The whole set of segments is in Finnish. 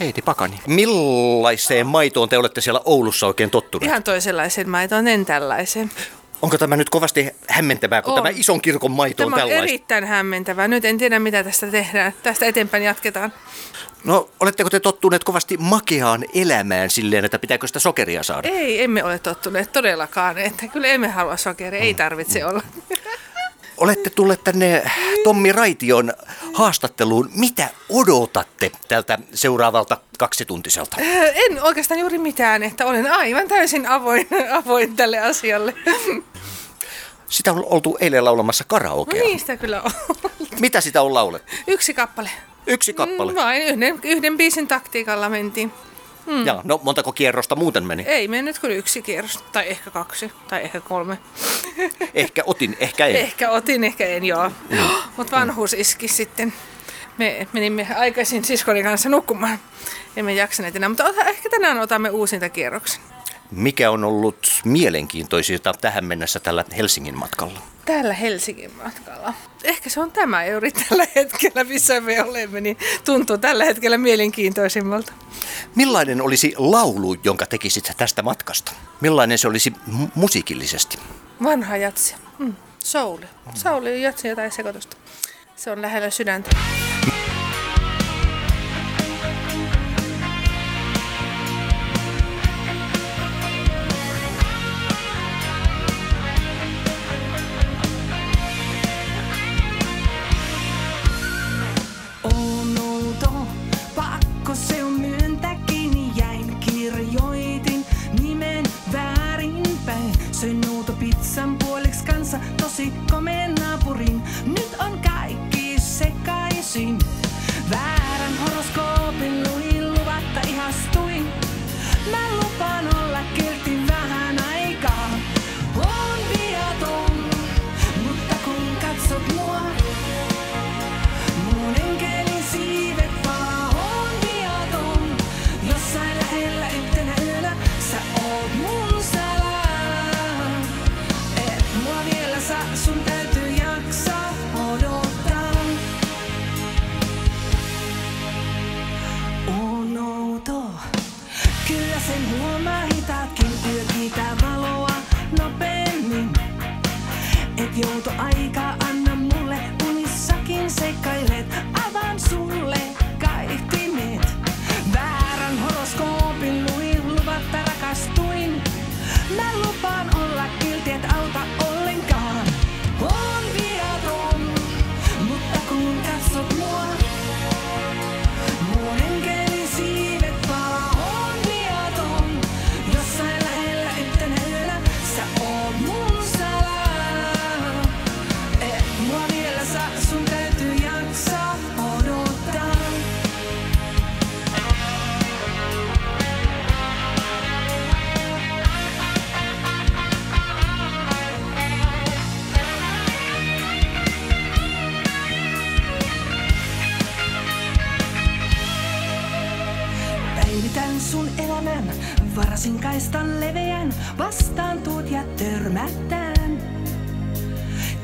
Heidi Pakani. Millaiseen maitoon te olette siellä Oulussa oikein tottuneet? Ihan toisenlaisen maitoon, en tällaisen. Onko tämä nyt kovasti hämmentävää, kun On. tämä ison kirkon maito on Tämä on tällaista? erittäin hämmentävää. Nyt en tiedä, mitä tästä tehdään. Tästä eteenpäin jatketaan. No, oletteko te tottuneet kovasti makeaan elämään silleen, että pitääkö sitä sokeria saada? Ei, emme ole tottuneet todellakaan. Että kyllä emme halua sokeria, ei tarvitse olla. Olette tulleet tänne Tommi Raition haastatteluun. Mitä odotatte tältä seuraavalta kaksituntiselta? En oikeastaan juuri mitään, että olen aivan täysin avoin, avoin tälle asialle. Sitä on oltu eilen laulamassa karaokea. No niistä kyllä on. Mitä sitä on laulettu? Yksi kappale. Yksi kappale. Mm, Vain yhden, yhden biisin taktiikalla mentiin. Mm. Ja, no montako kierrosta muuten meni? Ei mennyt kyllä yksi kierros, tai ehkä kaksi, tai ehkä kolme. Ehkä otin, ehkä en. Ehkä otin, ehkä en, joo. Mm. Mutta vanhuus iski sitten. Me menimme aikaisin siskoni kanssa nukkumaan. Emme jaksaneet enää, mutta ota, ehkä tänään otamme uusinta kierroksen. Mikä on ollut mielenkiintoisinta tähän mennessä tällä Helsingin matkalla? Täällä Helsingin matkalla. Ehkä se on tämä juuri tällä hetkellä, missä me olemme, niin tuntuu tällä hetkellä mielenkiintoisimmalta. Millainen olisi laulu, jonka tekisit tästä matkasta? Millainen se olisi mu- musiikillisesti? Vanha jatsi. Mm. Souli. Souli jatsi jotain sekoitusta. Se on lähellä sydäntä. Várom horoszkóp elämän, varasin kaistan leveän, vastaan tuut ja törmätään.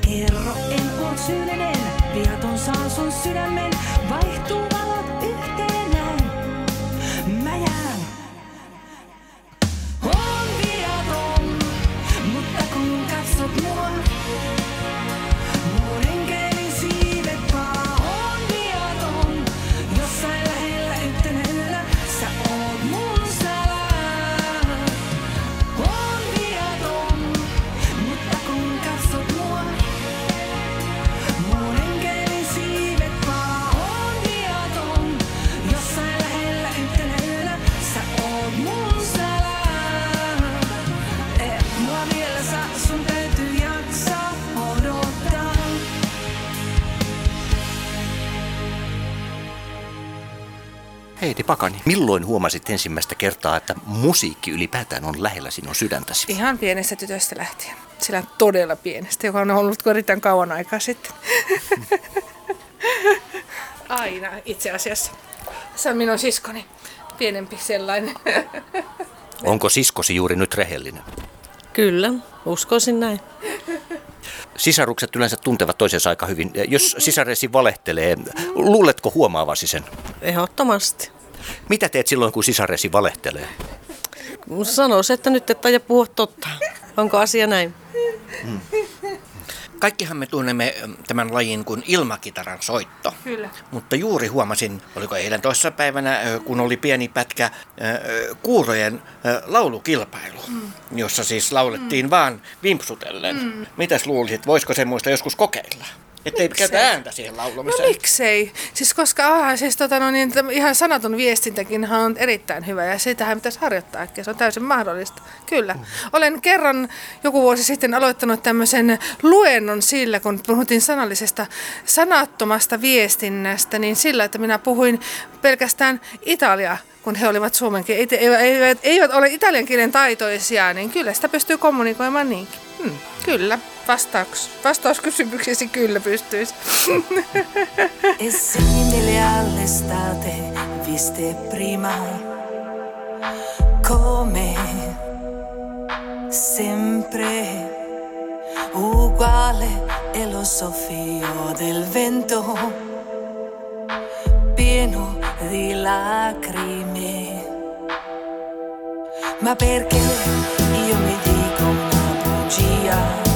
Kerro, en oo syyllinen, viaton saan sun sydämen, vaihtuu valot Heidi Pakani. Milloin huomasit ensimmäistä kertaa, että musiikki ylipäätään on lähellä sinun sydäntäsi? Ihan pienestä tytöstä lähtien. Sillä todella pienestä, joka on ollut erittäin kauan aikaa sitten. Aina itse asiassa. Se on minun siskoni. Pienempi sellainen. Onko siskosi juuri nyt rehellinen? Kyllä, uskoisin näin. Sisarukset yleensä tuntevat toisensa aika hyvin. Jos sisaresi valehtelee, luuletko huomaavasi sen? Ehdottomasti. Mitä teet silloin, kun sisaresi valehtelee? Sanois, että nyt et aja puhua totta. Onko asia näin? Kaikkihan me tunnemme ö, tämän lajin kuin ilmakitaran soitto. Kyllä. Mutta juuri huomasin, oliko eilen toissa päivänä, kun oli pieni pätkä kuurojen laulukilpailu, mm. jossa siis laulettiin mm. vaan vimpsutellen. Mm. Mitäs luulisit, voisiko semmoista joskus kokeilla? Että ei käytä ääntä siihen No laulamiseen. miksei? Siis koska aha, siis tota, no niin, ihan sanaton viestintäkin on erittäin hyvä ja sitähän pitäisi harjoittaa, se on täysin mahdollista. Kyllä. Olen kerran joku vuosi sitten aloittanut tämmöisen luennon sillä, kun puhuttiin sanallisesta sanattomasta viestinnästä, niin sillä, että minä puhuin pelkästään Italia kun he olivat suomenkin, eivät, eivät, eivät ole italian kielen taitoisia, niin kyllä sitä pystyy kommunikoimaan niinkin. Hmm, kyllä. Vastaus, vastaus kysymyksesi kyllä pystyisi. È simile all'estate viste prima, come sempre uguale è lo soffio del vento, pieno di lacrime. Ma perché dia.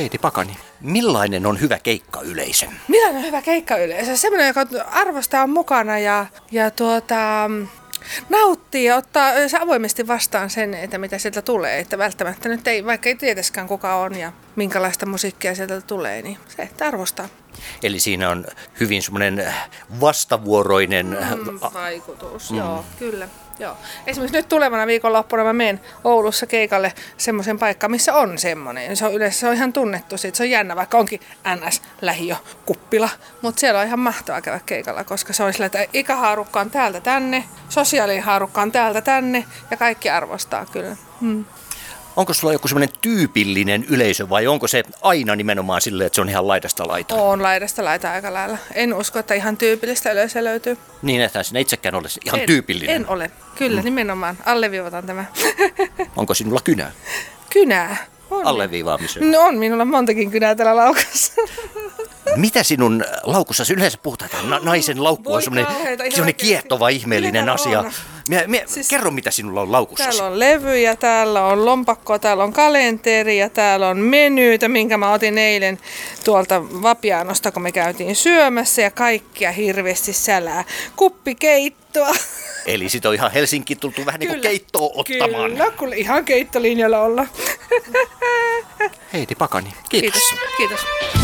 Heidi Pakani, millainen on hyvä keikkayleisö? Millainen on hyvä keikkayleisö? Semmoinen, joka arvostaa mukana ja, ja tuota, nauttii ja ottaa avoimesti vastaan sen, että mitä sieltä tulee. Että välttämättä nyt ei, vaikka ei tietäskään kuka on ja minkälaista musiikkia sieltä tulee, niin se että arvostaa. Eli siinä on hyvin semmoinen vastavuoroinen... Mm, vaikutus, mm. joo, kyllä. Joo. Esimerkiksi nyt tulevana viikonloppuna mä menen Oulussa keikalle semmoisen paikkaan, missä on semmoinen. Se on yleensä se on ihan tunnettu siitä. Se on jännä, vaikka onkin NS lähiö kuppila. Mutta siellä on ihan mahtavaa käydä keikalla, koska se on sillä, että ikähaarukka on täältä tänne, sosiaalihaarukka on täältä tänne ja kaikki arvostaa kyllä. Hmm. Onko sulla joku semmoinen tyypillinen yleisö vai onko se aina nimenomaan silleen, että se on ihan laidasta laitaan? On laidasta laita aika lailla. En usko, että ihan tyypillistä yleisöä löytyy. Niin, että sinä itsekään ole ihan en, tyypillinen. En ole. Kyllä, mm. nimenomaan. Alleviivataan tämä. onko sinulla kynää? Kynää? On. Alleviivaamiseen? No on minulla montakin kynää tällä laukassa. Mitä sinun laukussasi yleensä puhutaan, naisen laukku on semmoinen kiehtova, ihmeellinen asia. On. Mie, mie, siis, kerro, mitä sinulla on laukussa. Täällä on levyjä, täällä on lompakko, täällä on kalenteri ja täällä on menyytä, minkä mä otin eilen tuolta Vapianosta, kun me käytiin syömässä ja kaikkia hirveästi sälää. Kuppikeittoa. Eli sit on ihan Helsinki tultu vähän niin kuin keittoa ottamaan. Kyllä, kun ihan keittolinjalla olla. Heidi Pakani, kiitos. Kiitos. kiitos.